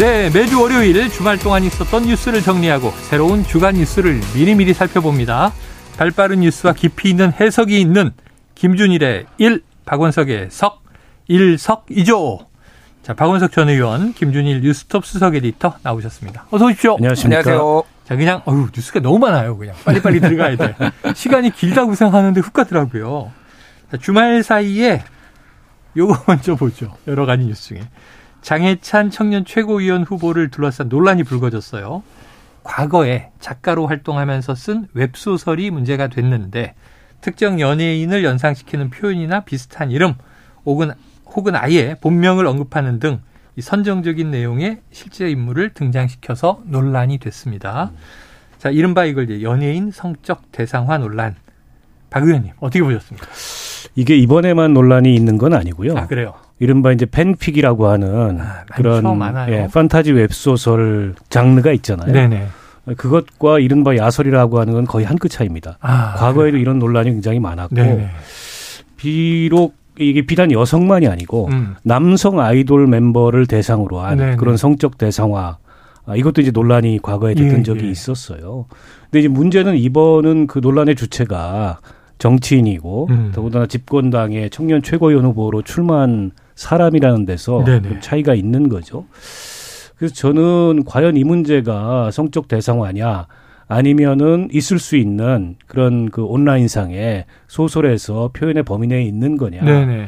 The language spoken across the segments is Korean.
네, 매주 월요일 주말 동안 있었던 뉴스를 정리하고 새로운 주간 뉴스를 미리미리 살펴봅니다. 발빠른 뉴스와 깊이 있는 해석이 있는 김준일의 1, 박원석의 석, 일석이조. 자, 박원석 전 의원, 김준일 뉴스톱 수석 에디터 나오셨습니다. 어서 오십시오. 안녕하십니까. 안녕하세요. 자, 그냥, 어휴, 뉴스가 너무 많아요. 그냥. 빨리빨리 들어가야 돼. 시간이 길다고 생각하는데 훅 가더라고요. 자, 주말 사이에 요거 먼저 보죠. 여러 가지 뉴스 중에. 장해찬 청년 최고위원 후보를 둘러싼 논란이 불거졌어요. 과거에 작가로 활동하면서 쓴 웹소설이 문제가 됐는데 특정 연예인을 연상시키는 표현이나 비슷한 이름 혹은 혹은 아예 본명을 언급하는 등 선정적인 내용의 실제 인물을 등장시켜서 논란이 됐습니다. 자, 이른바 이걸 이제 연예인 성적 대상화 논란. 박 의원님, 어떻게 보셨습니까? 이게 이번에만 논란이 있는 건 아니고요. 아, 그래요? 이른바 이제 팬픽이라고 하는 아, 그런 예, 판타지 웹소설 장르가 있잖아요. 네네. 그것과 이른바 야설이라고 하는 건 거의 한 끗 차이입니다. 아, 과거에도 그래요? 이런 논란이 굉장히 많았고 네네. 비록 이게 비단 여성만이 아니고 음. 남성 아이돌 멤버를 대상으로 한 네네. 그런 성적 대상화 아, 이것도 이제 논란이 과거에 됐던 예, 적이 예. 있었어요. 근데 이제 문제는 이번은 그 논란의 주체가 정치인이고 음. 더군다나 집권당의 청년 최고위원 후보로 출마한 사람이라는 데서 차이가 있는 거죠. 그래서 저는 과연 이 문제가 성적 대상화냐 아니면은 있을 수 있는 그런 그 온라인상의 소설에서 표현의 범위 내에 있는 거냐. 네네.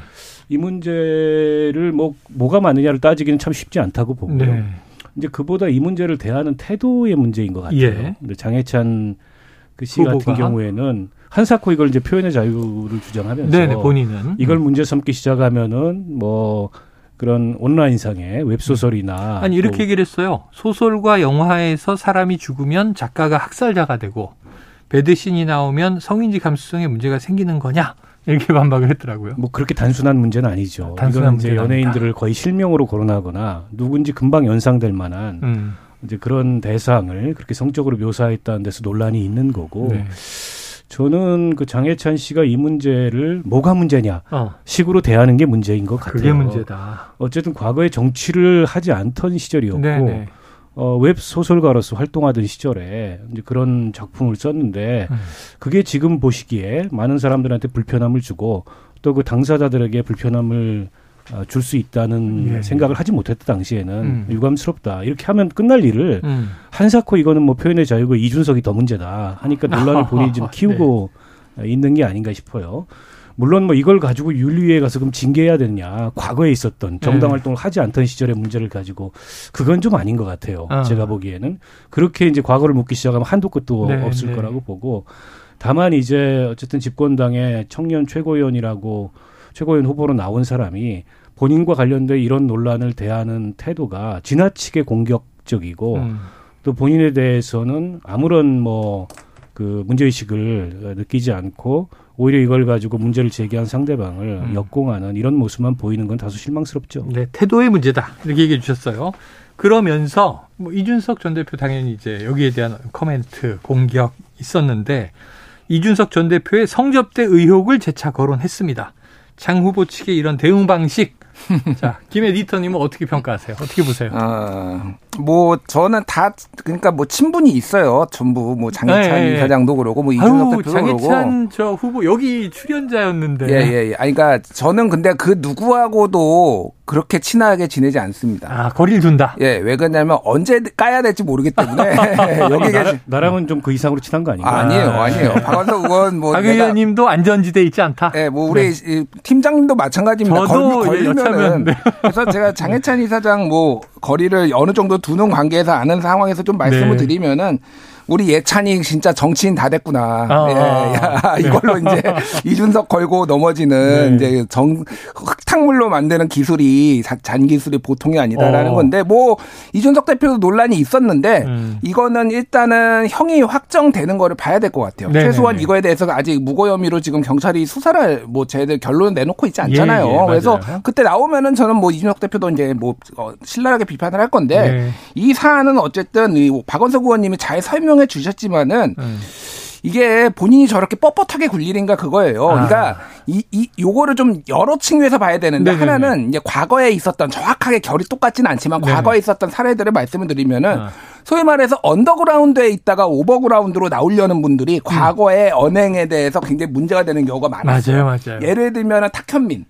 이 문제를 뭐 뭐가 맞느냐를 따지기는 참 쉽지 않다고 보고요. 네. 이제 그보다 이 문제를 대하는 태도의 문제인 것 같아요. 예. 장해찬 그 씨 같은 경우에는 한사코 이걸 이제 표현의 자유를 주장하면서 네네, 본인은 이걸 음. 문제 삼기 시작하면은 뭐 그런 온라인상의 웹소설이나 아니 이렇게 얘기를 했어요. 소설과 영화에서 사람이 죽으면 작가가 학살자가 되고 배드신이 나오면 성인지 감수성에 문제가 생기는 거냐? 이렇게 반박을 했더라고요. 뭐 그렇게 단순한 문제는 아니죠. 단순한 이제 연예인들을 아니다. 거의 실명으로 거론하거나 누군지 금방 연상될 만한 음. 이제 그런 대상을 그렇게 성적으로 묘사했다는 데서 논란이 있는 거고. 네. 저는 그 장해찬 씨가 이 문제를 뭐가 문제냐 어. 식으로 대하는 게 문제인 것 같아요. 그게 문제다. 어쨌든 과거에 정치를 하지 않던 시절이었고 네네. 어, 웹 소설가로서 활동하던 시절에 이제 그런 작품을 썼는데 음. 그게 지금 보시기에 많은 사람들한테 불편함을 주고 또 그 당사자들에게 불편함을 어, 줄 수 있다는 예. 생각을 하지 못했다 당시에는 음. 유감스럽다 이렇게 하면 끝날 일을 음. 한사코 이거는 뭐 표현의 자유고 이준석이 더 문제다 하니까 논란을 본인이 좀 키우고 네. 있는 게 아닌가 싶어요. 물론 뭐 이걸 가지고 윤리위에 가서 그럼 징계해야 되느냐 과거에 있었던 정당 네. 활동을 하지 않던 시절의 문제를 가지고 그건 좀 아닌 것 같아요. 아. 제가 보기에는 그렇게 이제 과거를 묻기 시작하면 한도 끝도 네, 없을 네. 거라고 보고 다만 이제 어쨌든 집권당의 청년 최고위원이라고 최고위원 후보로 나온 사람이 본인과 관련된 이런 논란을 대하는 태도가 지나치게 공격적이고 음. 또 본인에 대해서는 아무런 뭐 그 문제의식을 느끼지 않고 오히려 이걸 가지고 문제를 제기한 상대방을 음. 역공하는 이런 모습만 보이는 건 다소 실망스럽죠. 네, 태도의 문제다. 이렇게 얘기해 주셨어요. 그러면서 뭐 이준석 전 대표 당연히 이제 여기에 대한 코멘트, 공격 있었는데 이준석 전 대표의 성접대 의혹을 재차 거론했습니다. 장 후보 측의 이런 대응 방식 자, 김 에디터님은 어떻게 평가하세요? 어떻게 보세요? 어, 뭐 저는 다 그러니까 뭐 친분이 있어요. 전부 뭐 장해찬 네, 네. 사장도 그러고 뭐 이준석 대표도 장해찬 그러고. 장해찬 저 후보 여기 출연자였는데. 예, 예, 예. 아니 그러니까 저는 근데 그 누구하고도 그렇게 친하게 지내지 않습니다. 아, 거리를 둔다? 예, 왜 그러냐면 언제 까야 될지 모르기 때문에 여기 계신. 나랑은 좀 그 이상으로 친한 거 아닌가? 아, 아니에요, 아니에요. 박원석 의원 뭐. 박 의원님도 안전지대 있지 않다? 예, 뭐 우리 네. 팀장님도 마찬가지입니다. 저도 걸, 걸리면 은. 네. 그래서 제가 장해찬 이사장 뭐 거리를 어느 정도 두는 관계에서 아는 상황에서 좀 말씀을 네. 드리면은 우리 예찬이 진짜 정치인 다 됐구나. 아, 예, 야, 이걸로 이제 이준석 걸고 넘어지는 네. 이제 정 흙탕물로 만드는 기술이 잔 기술이 보통이 아니다라는 어. 건데 뭐 이준석 대표도 논란이 있었는데 음. 이거는 일단은 형이 확정되는 거를 봐야 될 것 같아요. 네네네. 최소한 이거에 대해서 아직 무고 혐의로 지금 경찰이 수사를 뭐 제대로 결론을 내놓고 있지 않잖아요. 예, 예, 그래서 그때 나오면은 저는 뭐 이준석 대표도 이제 뭐 어, 신랄하게 비판을 할 건데 네. 이 사안은 어쨌든 이 박원석 의원님이 잘 설명 해 주셨지만은 음. 이게 본인이 저렇게 뻣뻣하게 굴리는가 그거예요. 아. 그러니까 이, 이, 요거를 좀 여러 층위에서 봐야 되는데 네네네. 하나는 이제 과거에 있었던 정확하게 결이 똑같지는 않지만 네네. 과거에 있었던 사례들을 말씀을 드리면은 아. 소위 말해서 언더그라운드에 있다가 overground로 나오려는 분들이 음. 과거의 언행에 대해서 굉장히 문제가 되는 경우가 많았어요. 맞아요, 맞아요. 예를 들면 탁현민.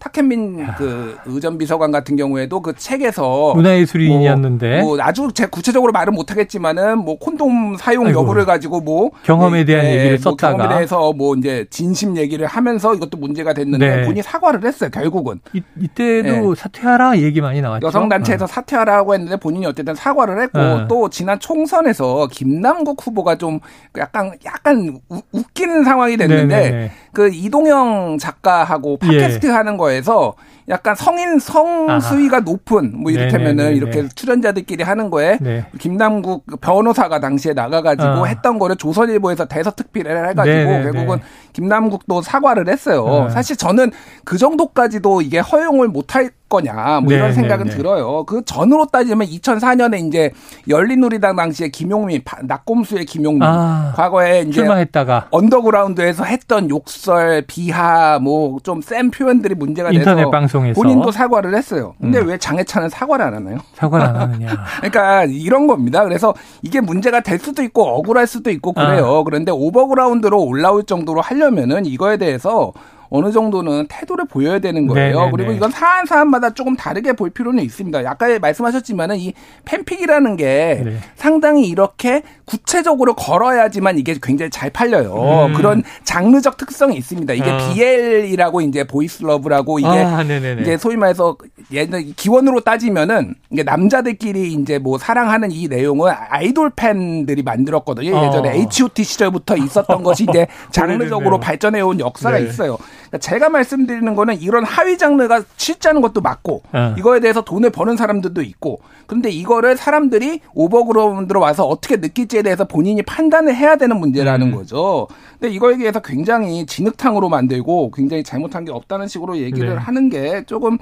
탁현민 그 의전 비서관 같은 경우에도 그 책에서 문화예술인이었는데 뭐, 뭐 아주 제 구체적으로 말은 못하겠지만은 뭐 콘돔 사용 아이고. 여부를 가지고 뭐 경험에 대한 네, 얘기를 뭐 썼다가 경험에 대해서 뭐 이제 진심 얘기를 하면서 이것도 문제가 됐는데 네. 본인이 사과를 했어요 결국은 이, 이때도 네. 사퇴하라 얘기 많이 나왔죠 여성 단체에서 어. 사퇴하라고 했는데 본인이 어쨌든 사과를 했고 어. 또 지난 총선에서 김남국 후보가 좀 약간 약간 우, 웃기는 상황이 됐는데 네네네. 그 이동영 작가하고 팟캐스트 예. 하는 거에서 약간 성인 성 수위가 아하. 높은 뭐 이를테면은 네네네네. 이렇게 출연자들끼리 하는 거에 네. 김남국 변호사가 당시에 나가가지고 어. 했던 거를 조선일보에서 대서특필을 해가지고 네네네. 결국은 김남국도 사과를 했어요. 어. 사실 저는 그 정도까지도 이게 허용을 못할 거냐 뭐 이런 네, 생각은 네, 네. 들어요. 그 전으로 따지면 2004년에 이제 열린우리당 당시에 김용민 나꼼수의 김용민 아, 과거에 이제 출마했다가 언더그라운드에서 했던 욕설 비하 뭐 좀 센 표현들이 문제가 인터넷 돼서 방송에서 본인도 사과를 했어요. 근데 음. 왜 장예찬은 사과를 안 하나요? 사과를 안 하느냐? 그러니까 이런 겁니다. 그래서 이게 문제가 될 수도 있고 억울할 수도 있고 그래요. 아. 그런데 overground로 올라올 정도로 하려면은 이거에 대해서 어느 정도는 태도를 보여야 되는 거예요. 네네네. 그리고 이건 사안 사안마다 조금 다르게 볼 필요는 있습니다. 아까 말씀하셨지만은 이 fanfic이라는 게 네. 상당히 이렇게 구체적으로 걸어야지만 이게 굉장히 잘 팔려요. 음. 그런 장르적 특성이 있습니다. 이게 어. BL이라고 이제 Boys Love라고 이게 아, 이제 소위 말해서 옛날 기원으로 따지면은 이게 남자들끼리 이제 뭐 사랑하는 이 내용을 아이돌 팬들이 만들었거든요. 예전에 어. H.O.T 시절부터 있었던 것이 이제 장르적으로 발전해 온 역사가 네. 있어요. 그러니까 제가 말씀드리는 거는 이런 하위 장르가 실자는 것도 맞고 어. 이거에 대해서 돈을 버는 사람들도 있고 그런데 이거를 사람들이 오버그라운드로 와서 어떻게 느낄지에 대해서 본인이 판단을 해야 되는 문제라는 음. 거죠. 근데 이거에 대해서 굉장히 진흙탕으로 만들고 굉장히 잘못한 게 없다는 식으로 얘기를 네. 하는 게 조금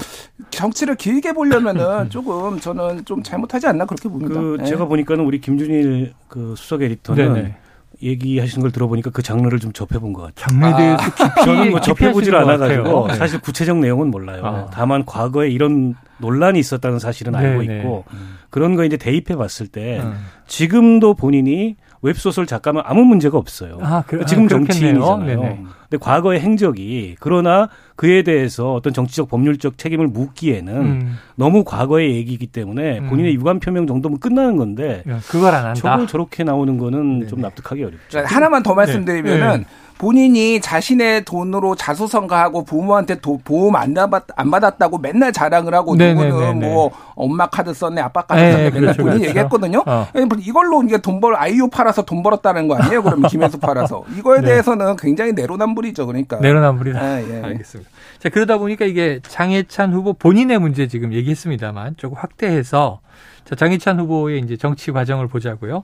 정치를 길게 보려면은 조금 저는 좀 잘못하지 않나 그렇게 봅니다. 그 네. 제가 보니까는 우리 김준일 그 수석 에디터는 네네. 얘기하시는 걸 들어보니까 그 장르를 좀 접해본 것 같아요. 장르에 대해서 아, 깊이 저는 뭐 접해보질 않아가지고 네. 사실 구체적 내용은 몰라요. 아. 다만 과거에 이런 논란이 있었다는 사실은 알고 네네. 있고 음. 그런 거 이제 대입해 봤을 때 음. 지금도 본인이 웹소설 작가면 아무 문제가 없어요. 아, 그, 지금 아, 정치인이잖아요. 네네. 근데 과거의 행적이 그러나 그에 대해서 어떤 정치적 법률적 책임을 묻기에는 음. 너무 과거의 얘기이기 때문에 음. 본인의 유감 표명 정도면 끝나는 건데 그걸 안 한다. 저걸 저렇게 나오는 거는 네네. 좀 납득하기 어렵죠. 하나만 더 말씀드리면은 네. 본인이 자신의 돈으로 자수성가하고 부모한테 도, 보험 안, 받, 안 받았다고 맨날 자랑을 하고 네네네네. 누구는 뭐 엄마 카드 썼네 아빠 카드 썼네 맨날 그렇죠, 본인이 그렇죠. 얘기했거든요. 어. 이걸로 이게 돈 벌, 아이유 팔아서 돈 벌었다는 거 아니에요? 그러면 김혜수 팔아서. 이거에 네. 대해서는 굉장히 내로남불이죠. 그러니까. 내로남불이다. 네, 예. 알겠습니다. 자, 그러다 보니까 이게 장해찬 후보 본인의 문제 지금 얘기했습니다만 조금 확대해서 자, 장해찬 후보의 이제 정치 과정을 보자고요.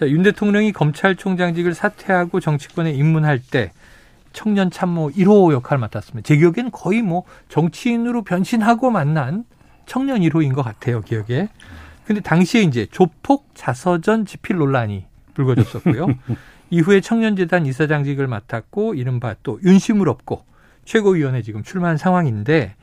자, 윤 대통령이 검찰총장직을 사퇴하고 정치권에 입문할 때 청년 참모 1호 역할을 맡았습니다. 제 기억에는 거의 뭐 정치인으로 변신하고 만난 청년 1호인 것 같아요, 기억에. 근데 당시에 이제 조폭 자서전 집필 논란이 불거졌었고요. 이후에 청년재단 이사장직을 맡았고 이른바 또 윤심을 얻고 최고위원회 지금 출마한 상황인데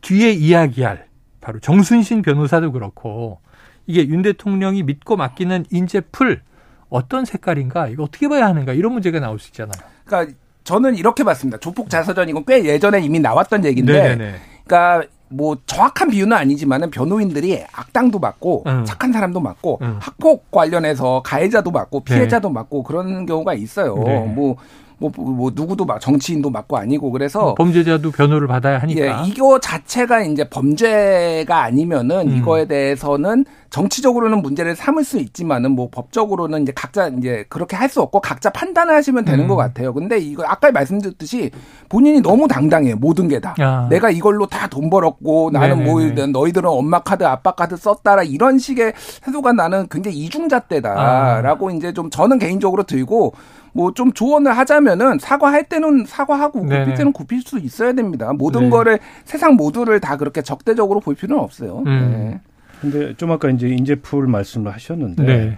뒤에 이야기할 바로 정순신 변호사도 그렇고 이게 윤 대통령이 믿고 맡기는 인재풀 어떤 색깔인가 이거 어떻게 봐야 하는가 이런 문제가 나올 수 있잖아요. 그러니까 저는 이렇게 봤습니다. 조폭 자서전 이건 꽤 예전에 이미 나왔던 얘기인데, 네네네. 그러니까 뭐 정확한 비유는 아니지만은 변호인들이 악당도 맞고 음. 착한 사람도 맞고 음. 학폭 관련해서 가해자도 맞고 피해자도 네. 맞고 그런 경우가 있어요. 네. 뭐 뭐, 뭐 누구도 막 정치인도 맞고 아니고 그래서 범죄자도 변호를 받아야 하니까 예, 이거 자체가 이제 범죄가 아니면은 음. 이거에 대해서는 정치적으로는 문제를 삼을 수 있지만은 뭐 법적으로는 이제 각자 이제 그렇게 할 수 없고 각자 판단을 하시면 되는 음. 것 같아요. 근데 이거 아까 말씀드렸듯이 본인이 너무 당당해요. 모든 게 다. 아. 내가 이걸로 다 돈 벌었고 나는 뭐 네네네. 뭐 너희들은 엄마 카드 아빠 카드 썼다라 이런 식의 태도가 나는 굉장히 이중잣대다라고 아. 이제 좀 저는 개인적으로 들고 뭐 좀 조언을 하자면은 사과할 때는 사과하고 네네. 굽힐 때는 굽힐 수 있어야 됩니다. 모든 네. 거를 세상 모두를 다 그렇게 적대적으로 볼 필요는 없어요. 음. 네. 근데 좀 아까 이제 인재풀 말씀을 하셨는데 네.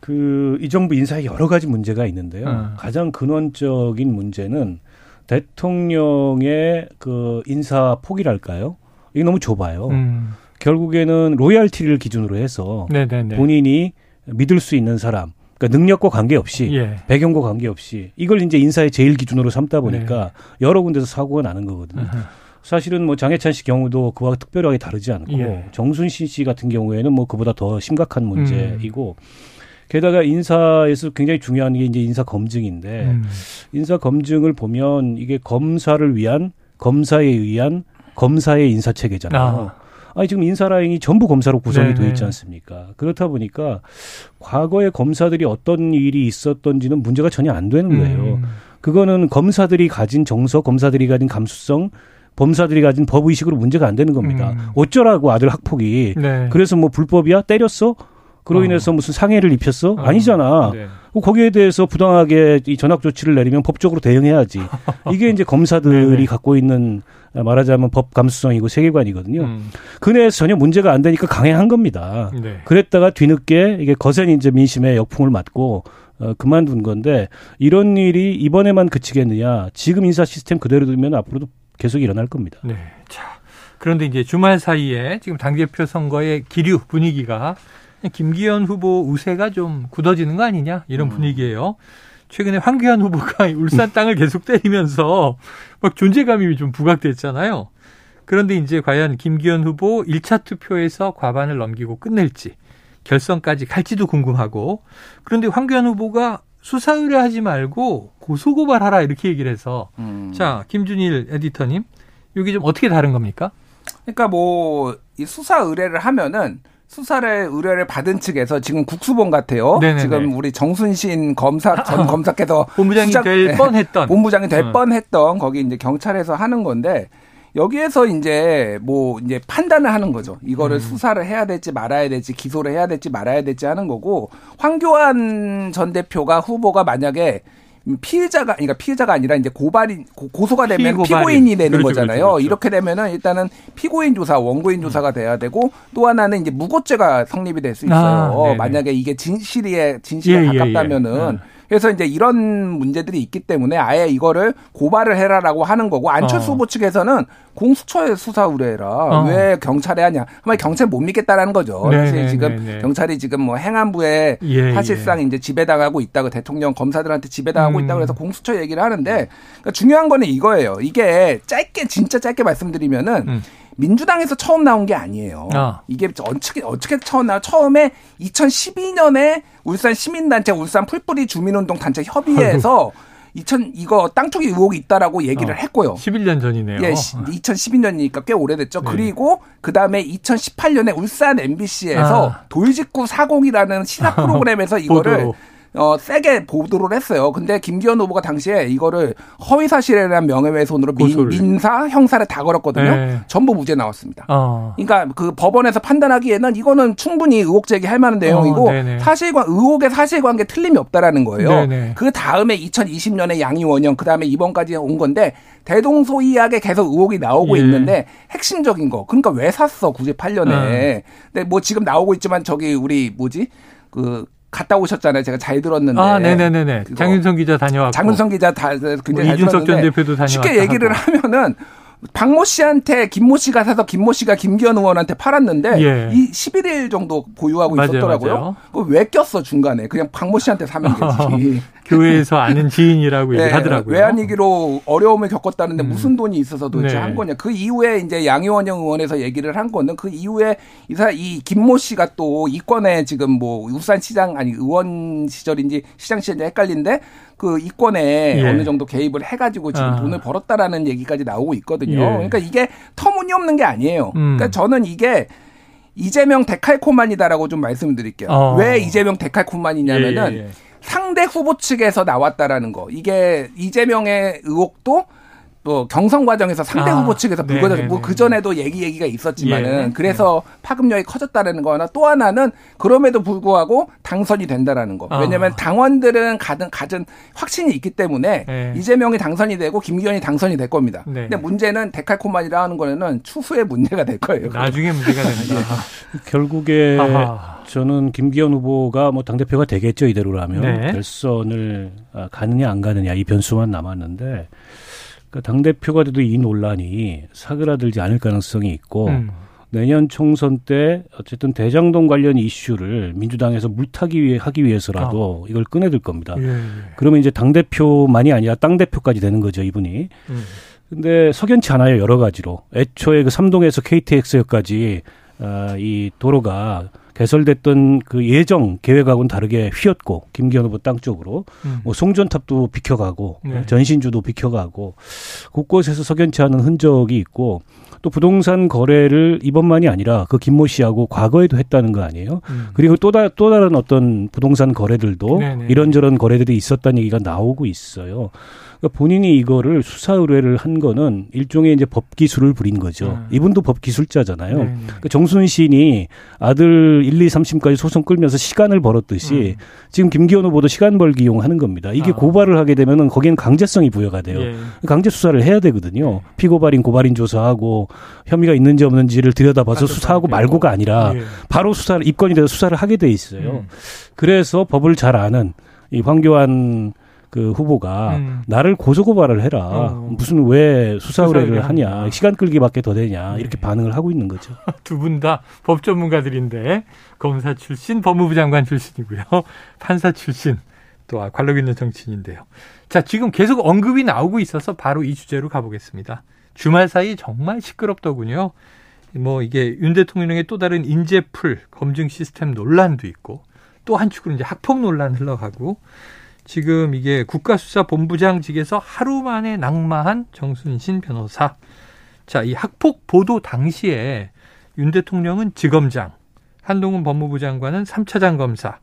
그이 정부 인사에 여러 가지 문제가 있는데요. 음. 가장 근원적인 문제는 대통령의 그 인사 폭이랄까요? 이게 너무 좁아요. 음. 결국에는 로열티를 기준으로 해서 네네네. 본인이 믿을 수 있는 사람, 그러니까 능력과 관계없이 예. 배경과 관계없이 이걸 이제 인사의 제일 기준으로 삼다 보니까 네. 여러 군데서 사고가 나는 거거든요. 으흠. 사실은 뭐 장해찬 씨 경우도 그와 특별하게 다르지 않고 예. 정순신 씨 같은 경우에는 뭐 그보다 더 심각한 문제이고 음. 게다가 인사에서 굉장히 중요한 게 이제 인사 검증인데 음. 인사 검증을 보면 이게 검사를 위한 검사에 의한 검사의 인사 체계잖아요. 아. 아니 지금 인사 라인이 전부 검사로 구성이 되어 있지 않습니까? 그렇다 보니까 과거에 검사들이 어떤 일이 있었던지는 문제가 전혀 안 되는 거예요. 음. 그거는 검사들이 가진 정서, 검사들이 가진 감수성, 범사들이 가진 법 의식으로 문제가 안 되는 겁니다. 음. 어쩌라고 아들 학폭이 네. 그래서 뭐 불법이야 때렸어? 그로 어. 인해서 무슨 상해를 입혔어? 어. 아니잖아. 네. 거기에 대해서 부당하게 이 전학 조치를 내리면 법적으로 대응해야지. 이게 이제 검사들이 네 갖고 있는 말하자면 법 감수성이고 세계관이거든요. 음. 그 내에서 전혀 문제가 안 되니까 강행한 겁니다. 네. 그랬다가 뒤늦게 이게 거센 이제 민심의 역풍을 맞고 어, 그만둔 건데 이런 일이 이번에만 그치겠느냐? 지금 인사 시스템 그대로 두면 앞으로도 계속 일어날 겁니다. 네. 자, 그런데 이제 주말 사이에 지금 당대표 선거의 기류 분위기가 김기현 후보 우세가 좀 굳어지는 거 아니냐 이런 음. 분위기예요. 최근에 황교안 후보가 울산 땅을 계속 때리면서 막 존재감이 좀 부각됐잖아요. 그런데 이제 과연 김기현 후보 1차 투표에서 과반을 넘기고 끝낼지 결선까지 갈지도 궁금하고 그런데 황교안 후보가 수사 의뢰하지 말고 고소고발하라 이렇게 얘기를 해서 음. 자 김준일 에디터님 여기 좀 어떻게 다른 겁니까? 그러니까 뭐 이 수사 의뢰를 하면은 수사를 의뢰를 받은 측에서 지금 국수본 같아요. 네네네. 지금 우리 정순신 검사 전 아, 검사께서 본부장이 수작, 될 네, 뻔했던 본부장이 될 어. 뻔했던 거기 이제 경찰에서 하는 건데 여기에서 이제 뭐 이제 판단을 하는 거죠. 이거를 음. 수사를 해야 될지 말아야 될지 기소를 해야 될지 말아야 될지 하는 거고 황교안 전 대표가 후보가 만약에 피해자가 그러니까 피해자가 아니라 이제 고발이 고소가 되면 피고인이 되는 그렇죠, 거잖아요. 그렇죠, 그렇죠. 이렇게 되면은 일단은 피고인 조사, 원고인 조사가 돼야 되고 또 하나는 이제 무고죄가 성립이 될 수 있어요. 아, 만약에 이게 진실에 진실에 예, 가깝다면은 예, 예. 그래서 이제 이런 문제들이 있기 때문에 아예 이거를 고발을 해라라고 하는 거고 안철수 어. 후보 측에서는 공수처에 수사 의뢰해라. 어. 왜 경찰에 하냐. 한마 경찰 못 믿겠다라는 거죠. 네, 사실 네, 지금 네, 네, 경찰이 지금 뭐 행안부에 예, 사실상 예. 이제 지배당하고 있다고 대통령 검사들한테 지배당하고 음. 있다고 해서 공수처 얘기를 하는데 그러니까 중요한 거는 이거예요. 이게 짧게 진짜 짧게 말씀드리면은 음. 민주당에서 처음 나온 게 아니에요. 어. 이게 어떻게 어떻게 처음 나 처음에 2012년에 울산 시민단체 울산 풀뿌리 주민운동 단체 협의회에서 2000 이거 땅 투기 의혹이 있다라고 얘기를 어, 했고요. 11년 전이네요. 예, 2012년이니까 꽤 오래됐죠. 네. 그리고 그다음에 2018년에 울산 MBC에서 아. 돌직구 사공이라는 시사 프로그램에서 이거를 어, 세게 보도를 했어요. 근데 김기현 후보가 당시에 이거를 허위 사실이라는 명예훼손으로 민, 민사, 형사를 다 걸었거든요. 네. 전부 무죄 나왔습니다. 어. 그러니까 그 법원에서 판단하기에는 이거는 충분히 의혹 제기할 만한 내용이고 어, 사실관 의혹의 사실관계 틀림이 없다라는 거예요. 네네. 그 다음에 2020년에 양이원형, 그 다음에 이번까지 온 건데 대동소이하게 계속 의혹이 나오고 예. 있는데 핵심적인 거. 그러니까 왜 샀어 98년에. 어. 근데 뭐 지금 나오고 있지만 저기 우리 뭐지 그 갔다 오셨잖아요. 제가 잘 들었는데. 아, 네네네네. 장윤성 기자 다녀왔고. 장윤성 기자 다 굉장히 뭐 이준석 전 대표도 다녀왔고. 쉽게 얘기를 하면은 박모 씨한테 김모 씨가 사서 김모 씨가 김기현 의원한테 팔았는데 예. 이 11일 정도 보유하고 맞아요, 있었더라고요. 왜 꼈어 중간에 그냥 박모 씨한테 사면 되지. 교회에서 아는 지인이라고 네, 얘기하더라고요. 외환위기로 어려움을 겪었다는데 음. 무슨 돈이 있어서 도대체 네. 한 거냐. 그 이후에 이제 양효원영 의원에서 얘기를 한 거는 그 이후에 이사 이 김모 씨가 또 이권에 지금 뭐 울산시장 아니 의원 시절인지 시장 시절인지 헷갈린데 그 이권에 예. 어느 정도 개입을 해가지고 지금 아. 돈을 벌었다라는 얘기까지 나오고 있거든요. 예. 그러니까 이게 터무니없는 게 아니에요. 음. 그러니까 저는 이게 이재명 데칼코만이다라고 좀 말씀드릴게요. 어. 왜 이재명 데칼코만이냐면은 예, 예, 예. 상대 후보 측에서 나왔다라는 거. 이게 이재명의 의혹도 뭐 경선 과정에서 상대 아, 후보 측에서 불거졌 뭐그 전에도 얘기 얘기가 있었지만은 예. 그래서 파급력이 커졌다라는 거나 또 하나는 그럼에도 불구하고 당선이 된다라는 거. 왜냐면 아. 당원들은 가든 가진 확신이 있기 때문에 예. 이재명이 당선이 되고 김기현이 당선이 될 겁니다. 네. 근데 문제는 데칼코만이라 하는 거는 추후에 문제가 될 거예요. 나중에 문제가 된다. 결국에 아하. 저는 김기현 후보가 뭐 당 대표가 되겠죠 이대로라면 네. 결선을 아, 가느냐 안 가느냐 이 변수만 남았는데 그러니까 당 대표가 돼도 이 논란이 사그라들지 않을 가능성이 있고 음. 내년 총선 때 어쨌든 대장동 관련 이슈를 민주당에서 물타기 위해 하기 위해서라도 아. 이걸 꺼내들 겁니다. 예, 예. 그러면 이제 당 대표만이 아니라 땅 대표까지 되는 거죠 이분이. 음. 근데 석연치 않아요 여러 가지로. 애초에 그 삼동에서 KTX까지 아, 이 도로가 개설됐던 그 예정 계획하고는 다르게 휘었고 김기현 후보 땅 쪽으로 음. 뭐 송전탑도 비켜가고 네. 전신주도 비켜가고 곳곳에서 석연치 않은 흔적이 있고 또 부동산 거래를 이번만이 아니라 그 김모 씨하고 과거에도 했다는 거 아니에요? 음. 그리고 또, 다, 또 다른 어떤 부동산 거래들도 네네. 이런저런 거래들이 있었다는 얘기가 나오고 있어요. 그러니까 본인이 이거를 수사 의뢰를 한 거는 일종의 이제 법 기술을 부린 거죠. 음. 이분도 법 기술자잖아요. 네. 그러니까 정순 신이 아들 1, 2, 3심까지 소송 끌면서 시간을 벌었듯이 음. 지금 김기현 후보도 시간 벌기 이용하는 겁니다. 이게 아. 고발을 하게 되면은 거기는 강제성이 부여가 돼요. 예. 강제 수사를 해야 되거든요. 네. 피고발인 고발인 조사하고 혐의가 있는지 없는지를 들여다봐서 수사하고 말고가 아니라 예. 바로 수사를 입건이 돼서 수사를 하게 돼 있어요. 음. 그래서 법을 잘 아는 이 황교안 그 후보가 음. 나를 고소고발을 해라. 어. 무슨 왜 수사 의뢰를 하냐. 시간 끌기밖에 더 되냐. 네. 이렇게 반응을 하고 있는 거죠. 두 분 다 법 전문가들인데 검사 출신, 법무부 장관 출신이고요. 판사 출신, 또 관록 있는 정치인인데요. 자, 지금 계속 언급이 나오고 있어서 바로 이 주제로 가보겠습니다. 주말 사이 정말 시끄럽더군요. 뭐 이게 윤 대통령의 또 다른 인재풀 검증 시스템 논란도 있고 또 한축으로 이제 학폭 논란 흘러가고 지금 이게 국가수사본부장직에서 하루 만에 낙마한 정순신 변호사. 자, 이 학폭 보도 당시에 윤 대통령은 지검장, 한동훈 법무부 장관은 3차장 검사,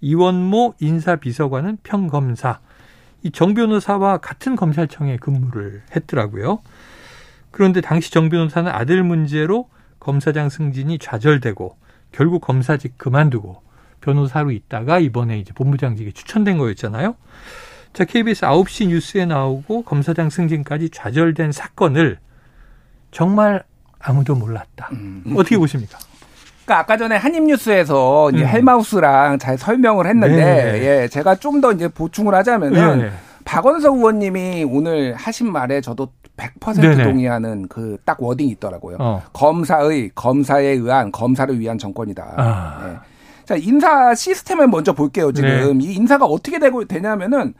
이원모 인사비서관은 평검사. 이 정 변호사와 같은 검찰청에 근무를 했더라고요. 그런데 당시 정 변호사는 아들 문제로 검사장 승진이 좌절되고 결국 검사직 그만두고 변호사로 있다가 이번에 이제 본부장직에 추천된 거였잖아요. 자, KBS 9시 뉴스에 나오고 검사장 승진까지 좌절된 사건을 정말 아무도 몰랐다. 음. 어떻게 보십니까? 그러니까 아까 전에 한입뉴스에서 이제 음. 헬마우스랑 잘 설명을 했는데 네. 예, 제가 좀 더 이제 보충을 하자면은 네. 박원석 의원님이 오늘 하신 말에 저도 100% 네네. 동의하는 그 딱 워딩이 있더라고요. 어. 검사의 검사에 의한 검사를 위한 정권이다. 아. 예. 자, 인사 시스템을 먼저 볼게요, 지금. 네. 이 인사가 어떻게 되고 되냐면은,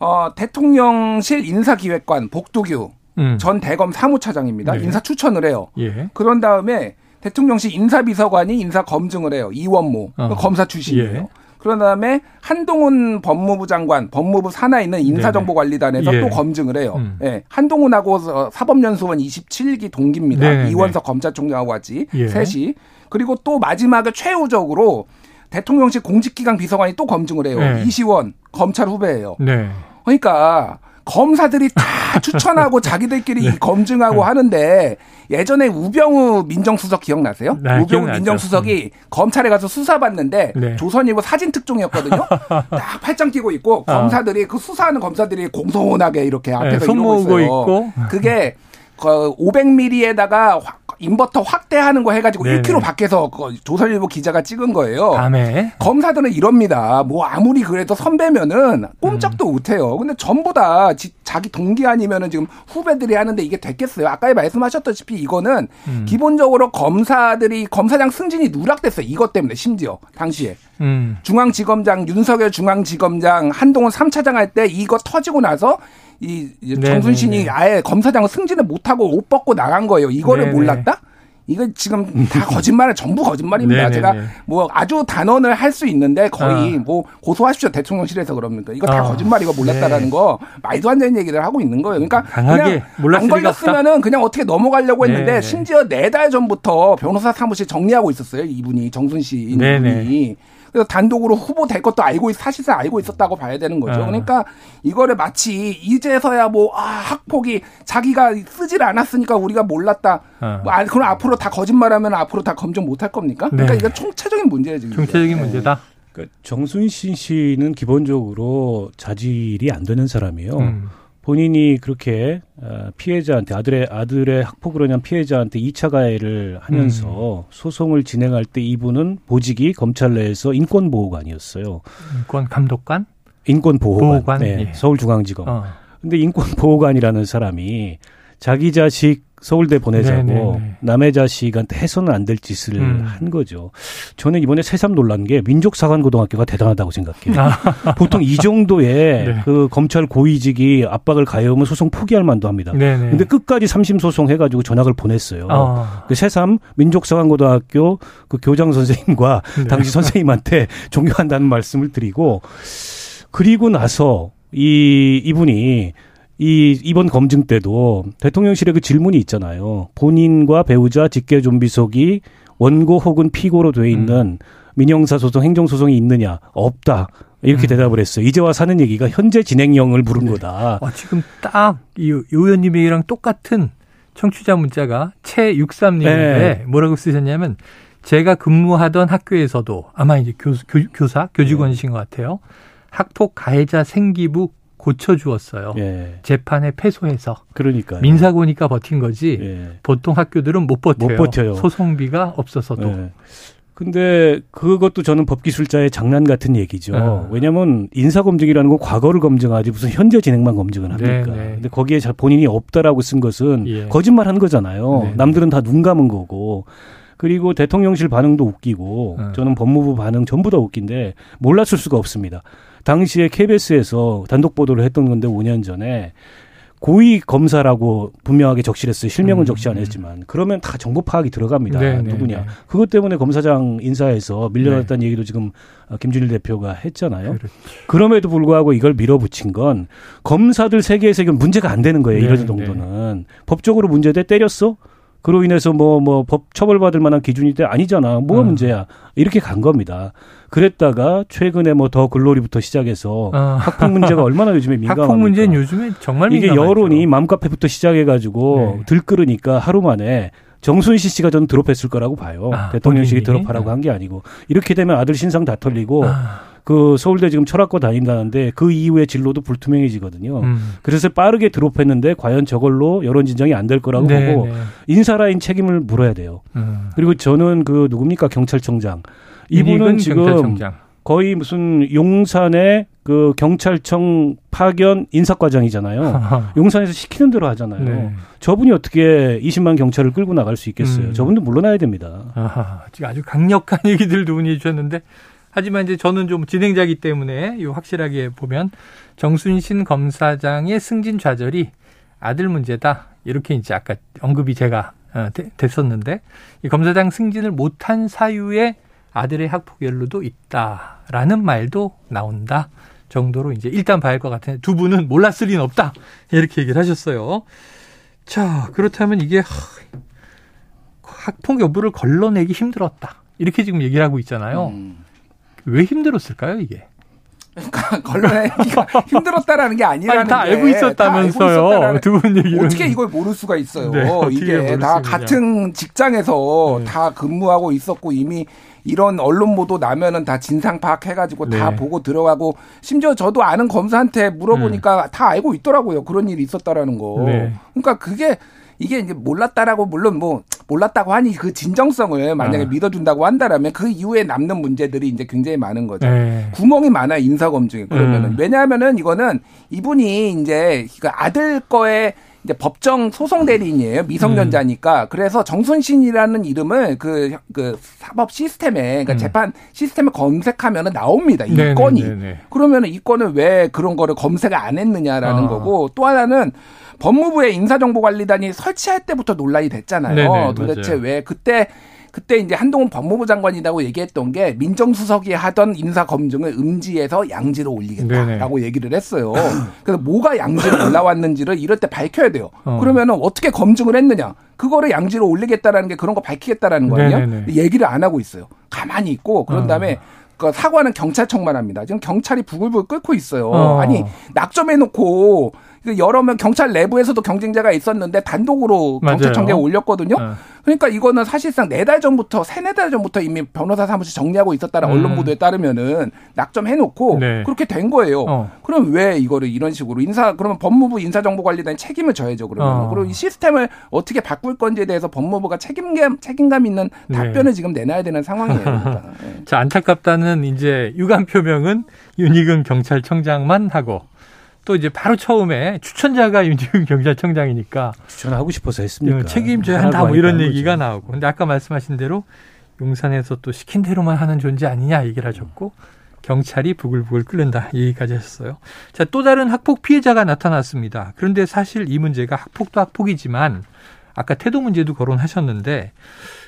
어, 대통령실 인사기획관 복두규 음. 전 대검 사무차장입니다. 네. 인사 추천을 해요. 예. 그런 다음에 대통령실 인사비서관이 인사 검증을 해요. 이원모. 어. 검사 출신이에요. 예. 그런 다음에 한동훈 법무부 장관, 법무부 산하에 있는 인사정보관리단에서 예. 또 검증을 해요. 음. 예. 한동훈하고 사법연수원 27기 동기입니다. 네, 이원석 네. 검찰총장하고 같이 예. 셋이. 그리고 또 마지막에 최후적으로 대통령실 공직기강 비서관이 또 검증을 해요. 네. 이시원 검찰 후배예요. 네. 그러니까 검사들이 다 추천하고 자기들끼리 네. 검증하고 네. 하는데 예전에 우병우 민정수석 기억나세요? 네, 우병우 기억나죠. 민정수석이 음. 검찰에 가서 수사받는데 네. 조선일보 사진 특종이었거든요. 딱 팔짱 끼고 있고 어. 검사들이 그 수사하는 검사들이 공손하게 이렇게 네, 앞에서 이러고 있어요. 있고. 그게 그 500ml에다가 인버터 확대하는 거 해가지고 네네. 1km 밖에서 그 조선일보 기자가 찍은 거예요. 다음에 검사들은 이럽니다. 뭐 아무리 그래도 선배면은 꼼짝도 음. 못해요. 근데 전부 다 지, 자기 동기 아니면은 지금 후배들이 하는데 이게 됐겠어요. 아까 말씀하셨다시피 이거는 음. 기본적으로 검사들이 검사장 승진이 누락됐어요. 이것 때문에 심지어 당시에 음. 중앙지검장 윤석열 중앙지검장 한동훈 3차장 할 때 이거 터지고 나서 이 정순신이 아예 검사장을 승진을 못하고 옷 벗고 나간 거예요. 이거를 네네. 몰랐다? 이거 지금 다 거짓말을 전부 거짓말입니다. 제가 뭐 아주 단언을 할 수 있는데 거의 아. 뭐 고소하십시오 대통령실에서 그럽니까? 이거 다 아. 거짓말이고 몰랐다라는 네. 거 말도 안 되는 얘기를 하고 있는 거예요. 그러니까 그냥 안 걸렸으면은 그냥 어떻게 넘어가려고 했는데 네. 심지어 네 달 전부터 변호사 사무실 정리하고 있었어요. 이분이 정순 씨 이분이. 그래서 단독으로 후보 될 것도 알고 사실상 알고 있었다고 봐야 되는 거죠. 아. 그러니까 이거를 마치 이제서야 뭐 아, 학폭이 자기가 쓰질 않았으니까 우리가 몰랐다. 아. 뭐, 아, 그럼 앞으로 다 거짓말하면 앞으로 다 검증 못 할 겁니까? 그러니까 네. 이건 총체적인 문제예요 지금. 총체적인 네. 문제다. 그러니까 정순신 씨는 기본적으로 자질이 안 되는 사람이에요. 음. 본인이 그렇게 어, 피해자한테 아들의 아들의 학폭으로 인한 피해자한테 2차 가해를 하면서 음. 소송을 진행할 때 이분은 보직이 검찰 내에서 인권 보호관이었어요. 인권 감독관? 인권 보호관. 보호관? 네, 예. 서울중앙지검. 어. 근데 인권 보호관이라는 사람이 자기 자식 서울대 보내자고 네네네. 네, 네. 남의 자식한테 해서는 안 될 짓을 음. 한 거죠. 저는 이번에 새삼 놀란 게 민족사관고등학교가 대단하다고 생각해요. 아. 보통 이 정도의 네. 그 검찰 고위직이 압박을 가해오면 소송 포기할 만도 합니다. 네네. 근데 끝까지 삼심 소송 해가지고 전학을 보냈어요. 아. 그 새삼 민족사관고등학교 그 교장 선생님과 네. 당시 선생님한테 존경한다는 말씀을 드리고 그리고 나서 이 이분이 이 이번 검증 때도 대통령실에 그 질문이 있잖아요. 본인과 배우자 직계 좀비 속이 원고 혹은 피고로 돼 있는 음. 민형사 소송, 행정 소송이 있느냐? 없다. 이렇게 음. 대답을 했어요. 이제와 사는 얘기가 현재 진행형을 부른 네. 거다. 아, 지금 딱 이 의원님이랑 똑같은 청취자 문자가 최63님인데 네. 뭐라고 쓰셨냐면 제가 근무하던 학교에서도 아마 이제 교, 교, 사 교직원이신 것 같아요. 학폭 가해자 생기부 고쳐주었어요. 예. 재판에 패소해서. 그러니까 민사고니까 버틴 거지. 예. 보통 학교들은 못 버텨요. 못 버텨요. 소송비가 없어서도. 예. 근데 그것도 저는 법기술자의 장난 같은 얘기죠. 어. 왜냐하면 인사검증이라는 건 과거를 검증하지 무슨 현재 진행만 검증을 합니까? 네, 네. 근데 거기에 본인이 없다라고 쓴 것은 예. 거짓말 한 거잖아요. 네, 네. 남들은 다 눈 감은 거고. 그리고 대통령실 반응도 웃기고 어. 저는 법무부 반응 전부 다 웃긴데 몰랐을 수가 없습니다. 당시에 KBS에서 단독 보도를 했던 건데 5년 전에 고위 검사라고 분명하게 적시했어요. 실명은 음, 적시 안 음. 했지만 그러면 다 정보 파악이 들어갑니다. 네, 네 누구냐. 네. 그것 때문에 검사장 인사에서 밀려났다는 네. 얘기도 지금 김준일 대표가 했잖아요. 그렇지. 그럼에도 불구하고 이걸 밀어붙인 건 검사들 세계에서 이건 문제가 안 되는 거예요. 이런 네, 정도는 법적으로 문제돼 때렸어? 그로 인해서 뭐 뭐 법 처벌받을 만한 기준이 돼 아니잖아. 뭐가 음. 문제야? 이렇게 간 겁니다. 그랬다가 최근에 뭐 더 글로리부터 시작해서 아. 학폭 문제가 얼마나 요즘에 민감합니까? 학폭 문제는 요즘에 정말 이게 민감하죠. 여론이 맘카페부터 시작해가지고 네. 들끓으니까 하루 만에 정순실 씨가 저는 드롭했을 거라고 봐요. 아, 대통령실이 드롭하라고 네. 한게 아니고 이렇게 되면 아들 신상 다 털리고 아. 그 서울대 지금 철학과 다닌다는데 그 이후에 진로도 불투명해지거든요. 음. 그래서 빠르게 드롭했는데 과연 저걸로 여론 진정이 안 될 거라고 네, 보고 네. 인사라인 책임을 물어야 돼요. 음. 그리고 저는 그 누굽니까 경찰청장 이분은 지금 경찰청장. 거의 무슨 용산의 그 경찰청 파견 인사과장이잖아요. 용산에서 시키는 대로 하잖아요. 네. 저분이 어떻게 20만 경찰을 끌고 나갈 수 있겠어요? 음. 저분도 물러나야 됩니다. 아하, 지금 아주 강력한 얘기들 두 분이 해주셨는데 하지만 이제 저는 좀 진행자기 때문에 이 확실하게 보면 정순신 검사장의 승진 좌절이 아들 문제다. 이렇게 이제 아까 언급이 제가 어, 됐었는데 이 검사장 승진을 못한 사유에 아들의 학폭 연루도 있다라는 말도 나온다 정도로 이제 일단 봐야 할 것 같은데 두 분은 몰랐을 리는 없다 이렇게 얘기를 하셨어요. 자 그렇다면 이게 학폭 여부를 걸러내기 힘들었다 이렇게 지금 얘기를 하고 있잖아요. 음. 왜 힘들었을까요, 이게? 그러니까 걸러내기가 힘들었다라는 게 아니라는 아니, 다 알고 있었다면서요. 두 분 얘기 어떻게 이걸 모를 수가 있어요. 네, 이게 다 같은 직장에서 네. 다 근무하고 있었고 이미 이런 언론 보도 나면은 다 진상 파악해가지고 네. 다 보고 들어가고 심지어 저도 아는 검사한테 물어보니까 음. 다 알고 있더라고요. 그런 일이 있었다라는 거. 네. 그러니까 그게 이게 이제 몰랐다라고 물론 뭐 몰랐다고 하니 그 진정성을 만약에 아. 믿어준다고 한다라면 그 이후에 남는 문제들이 이제 굉장히 많은 거죠. 네. 구멍이 많아 인사 검증에 그러면은 음. 왜냐하면은 이거는 이분이 이제 그 아들 거에 이제 법정 소송 대리인이에요. 미성년자니까. 음. 그래서 정순신이라는 이름을 그, 그 사법 시스템에, 그러니까 음. 재판 시스템에 검색하면은 나옵니다. 이 네네, 건이. 네네. 그러면은 이 건을 왜 그런 거를 검색을 안 했느냐라는 아. 거고 또 하나는 법무부의 인사정보관리단이 설치할 때부터 논란이 됐잖아요. 네네, 도대체 맞아요. 왜 그때 그때 이제 한동훈 법무부 장관이라고 얘기했던 게 민정수석이 하던 인사 검증을 음지에서 양지로 올리겠다라고 네네. 얘기를 했어요. 그래서 뭐가 양지로 올라왔는지를 이럴 때 밝혀야 돼요. 어. 그러면은 어떻게 검증을 했느냐? 그거를 양지로 올리겠다라는 게 그런 거 밝히겠다라는 거예요. 얘기를 안 하고 있어요. 가만히 있고 그런 어. 다음에 어. 그 사과는 경찰청만 합니다. 지금 경찰이 부글부글 끓고 있어요. 어. 아니 낙점해놓고 그 여러 명 경찰 내부에서도 경쟁자가 있었는데 단독으로 경찰청장에 올렸거든요. 네. 그러니까 이거는 사실상 네 달 전부터 세네 달 전부터 이미 변호사 사무실 정리하고 있었다는 음. 언론 보도에 따르면은 낙점해놓고 네. 그렇게 된 거예요. 어. 그럼 왜 이거를 이런 식으로 인사 그러면 법무부 인사정보관리단 책임을 져야죠. 그러면 어. 그리고 이 시스템을 어떻게 바꿀 건지에 대해서 법무부가 책임감 책임감 있는 네. 답변을 네. 지금 내놔야 되는 상황이에요. 그러니까. 네. 자 안타깝다는 이제 유감 표명은 윤희근 경찰청장만 하고 또 이제 바로 처음에 추천자가 윤지훈 경찰청장이니까 추천하고 싶어서 했습니까? 어, 책임져야 한다 뭐 이런 얘기가 나오고 근데 아까 말씀하신 대로 용산에서 또 시킨 대로만 하는 존재 아니냐 얘기를 하셨고 경찰이 부글부글 끓는다 얘기까지 하셨어요. 자 또 다른 학폭 피해자가 나타났습니다. 그런데 사실 이 문제가 학폭도 학폭이지만 아까 태도 문제도 거론하셨는데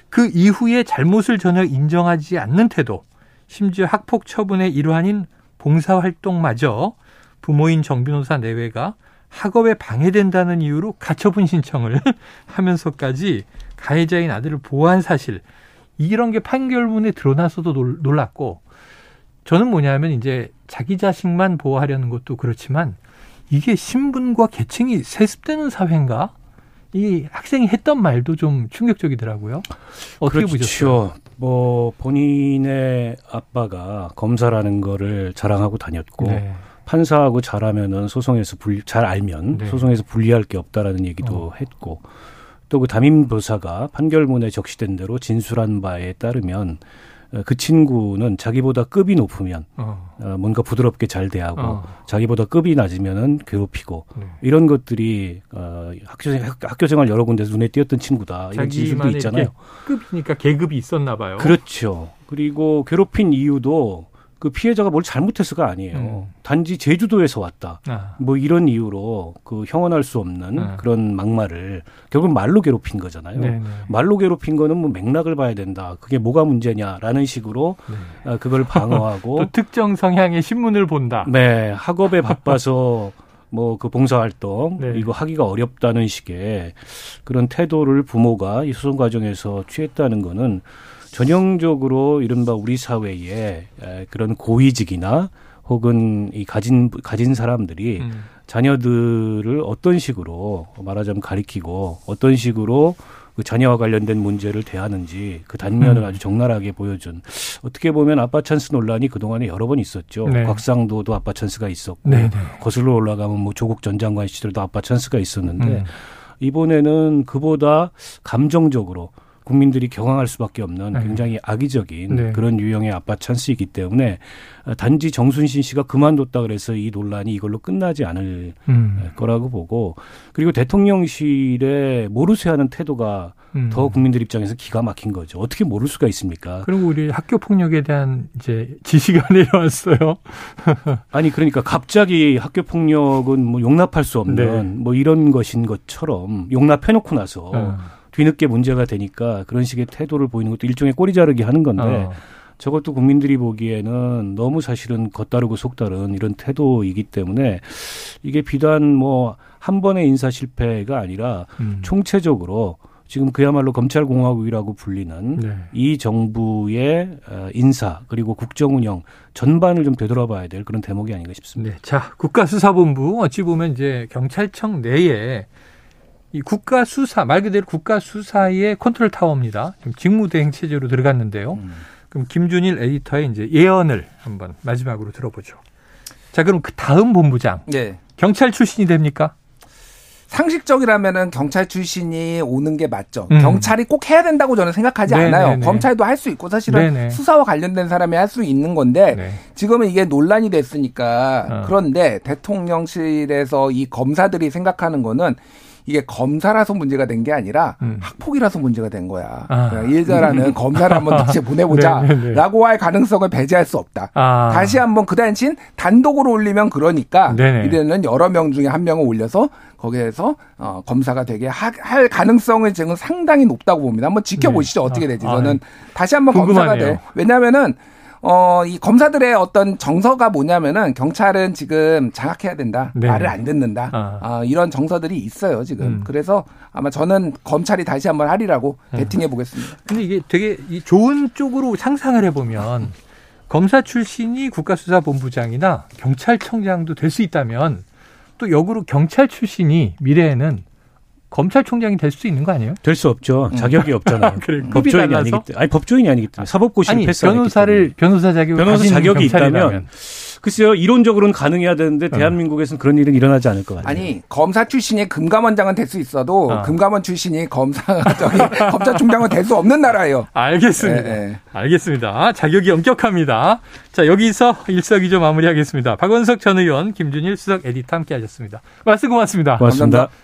그 이후에 잘못을 전혀 인정하지 않는 태도 심지어 학폭 처분의 일환인 봉사활동마저 부모인 정비노사 내외가 학업에 방해된다는 이유로 가처분 신청을 하면서까지 가해자인 아들을 보호한 사실 이런 게 판결문에 드러나서도 놀랐고 저는 뭐냐면 이제 자기 자식만 보호하려는 것도 그렇지만 이게 신분과 계층이 세습되는 사회인가? 이 학생이 했던 말도 좀 충격적이더라고요. 어떻게 그렇죠. 보셨어요? 뭐 본인의 아빠가 검사라는 거를 자랑하고 다녔고 네. 판사하고 잘하면은 소송에서 분리, 잘 알면 네. 소송에서 불리할 게 없다라는 얘기도 어. 했고 또 그 담임 교사가 판결문에 적시된 대로 진술한 바에 따르면 어, 그 친구는 자기보다 급이 높으면 어. 어 뭔가 부드럽게 잘 대하고 어. 자기보다 급이 낮으면은 괴롭히고 네. 이런 것들이 어, 학교 학교 생활 여러 군데서 눈에 띄었던 친구다 이런 진술도 있잖아요. 급이니까 계급이 있었나 봐요. 그렇죠. 그리고 괴롭힌 이유도 그 피해자가 뭘 잘못했어가 아니에요. 음. 단지 제주도에서 왔다. 아. 뭐 이런 이유로 그 형언할 수 없는 아. 그런 막말을 결국 말로 괴롭힌 거잖아요. 네네. 네. 말로 괴롭힌 거는 뭐 맥락을 봐야 된다. 그게 뭐가 문제냐라는 식으로 네. 아, 그걸 방어하고 또 특정 성향의 신문을 본다. 네, 학업에 바빠서 뭐 그 봉사활동 네. 이거 하기가 어렵다는 식의 그런 태도를 부모가 이 소송 과정에서 취했다는 거는 전형적으로 이른바 우리 사회에 그런 고위직이나 혹은 이 가진 가진 사람들이 음. 자녀들을 어떤 식으로 말하자면 가리키고 어떤 식으로 그 자녀와 관련된 문제를 대하는지 그 단면을 음. 아주 적나라하게 보여준 어떻게 보면 아빠 찬스 논란이 그동안에 여러 번 있었죠. 네. 곽상도도 아빠 찬스가 있었고 네, 네. 거슬러 올라가면 뭐 조국 전 장관 시절도 아빠 찬스가 있었는데 음. 이번에는 그보다 감정적으로 국민들이 경황할 수밖에 없는 네. 굉장히 악의적인 네. 그런 유형의 아빠 찬스이기 때문에 단지 정순신 씨가 그만뒀다 그래서 이 논란이 이걸로 끝나지 않을 음. 거라고 보고 그리고 대통령실에 모르쇠 하는 태도가 음. 더 국민들 입장에서 기가 막힌 거죠. 어떻게 모를 수가 있습니까? 그리고 우리 학교 폭력에 대한 이제 지시가 내려왔어요. 아니 그러니까 갑자기 학교 폭력은 뭐 용납할 수 없는 네. 뭐 이런 것인 것처럼 용납해놓고 나서 어. 뒤늦게 문제가 되니까 그런 식의 태도를 보이는 것도 일종의 꼬리 자르기 하는 건데 어. 저것도 국민들이 보기에는 너무 사실은 겉다르고 속다른 이런 태도이기 때문에 이게 비단 뭐 한 번의 인사 실패가 아니라 음. 총체적으로 지금 그야말로 검찰공화국이라고 불리는 네. 이 정부의 어, 인사 그리고 국정 운영 전반을 좀 되돌아봐야 될 그런 대목이 아닌가 싶습니다. 네. 자, 국가수사본부 어찌 보면 이제 경찰청 내에 이 국가 수사 말 그대로 국가 수사의 컨트롤 타워입니다. 지금 직무대행 체제로 들어갔는데요. 음. 그럼 김준일 에디터의 이제 예언을 한번 마지막으로 들어보죠. 자, 그럼 그 다음 본부장 네. 경찰 출신이 됩니까? 상식적이라면은 경찰 출신이 오는 게 맞죠. 음. 경찰이 꼭 해야 된다고 저는 생각하지 네네네. 않아요. 검찰도 할 수 있고 사실은 네네. 수사와 관련된 사람이 할 수 있는 건데 네. 지금은 이게 논란이 됐으니까 어. 그런데 대통령실에서 이 검사들이 생각하는 거는 이게 검사라서 문제가 된 게 아니라 음. 학폭이라서 문제가 된 거야. 아. 그러니까 일자라는 검사를 한번 다시 보내보자라고 네, 네, 네. 할 가능성을 배제할 수 없다. 아. 다시 한번 그 대신 단독으로 올리면 그러니까 네네. 이제는 여러 명 중에 한 명을 올려서 거기에서 어, 검사가 되게 하, 할 가능성을 지금 상당히 높다고 봅니다. 한번 지켜보시죠. 네. 어떻게 되지. 아, 저는 아, 다시 한번 궁금하네요. 검사가 돼. 왜냐하면은 어, 이 검사들의 어떤 정서가 뭐냐면은 경찰은 지금 장악해야 된다. 네. 말을 안 듣는다. 아. 어, 이런 정서들이 있어요, 지금. 음. 그래서 아마 저는 검찰이 다시 한번 하리라고 네. 베팅해 보겠습니다. 근데 이게 되게 좋은 쪽으로 상상을 해보면 검사 출신이 국가수사본부장이나 경찰청장도 될 수 있다면 또 역으로 경찰 출신이 미래에는 검찰총장이 될 수 있는 거 아니에요? 될 수 없죠. 음. 자격이 없잖아요. 그래, 법조인이 아니기 때문에. 아니 법조인이 아니기 때문에 사법고시를 패스 변호사를 변호사 자격을 변호사 자격이 있다면 글쎄요, 이론적으로는 가능해야 되는데 네. 대한민국에서는 그런 일은 일어나지 않을 것 같아요. 아니, 검사 출신이 금감원장은 될 수 있어도 아. 금감원 출신이 검사 저기 검찰총장은 될 수 없는 나라예요. 알겠습니다. 네, 네. 알겠습니다. 자격이 엄격합니다. 자, 여기서 일석이조 마무리하겠습니다. 박원석 전 의원, 김준일 수석 에디터 함께 하셨습니다. 말씀 고맙습니다. 고맙습니다. 감사합니다.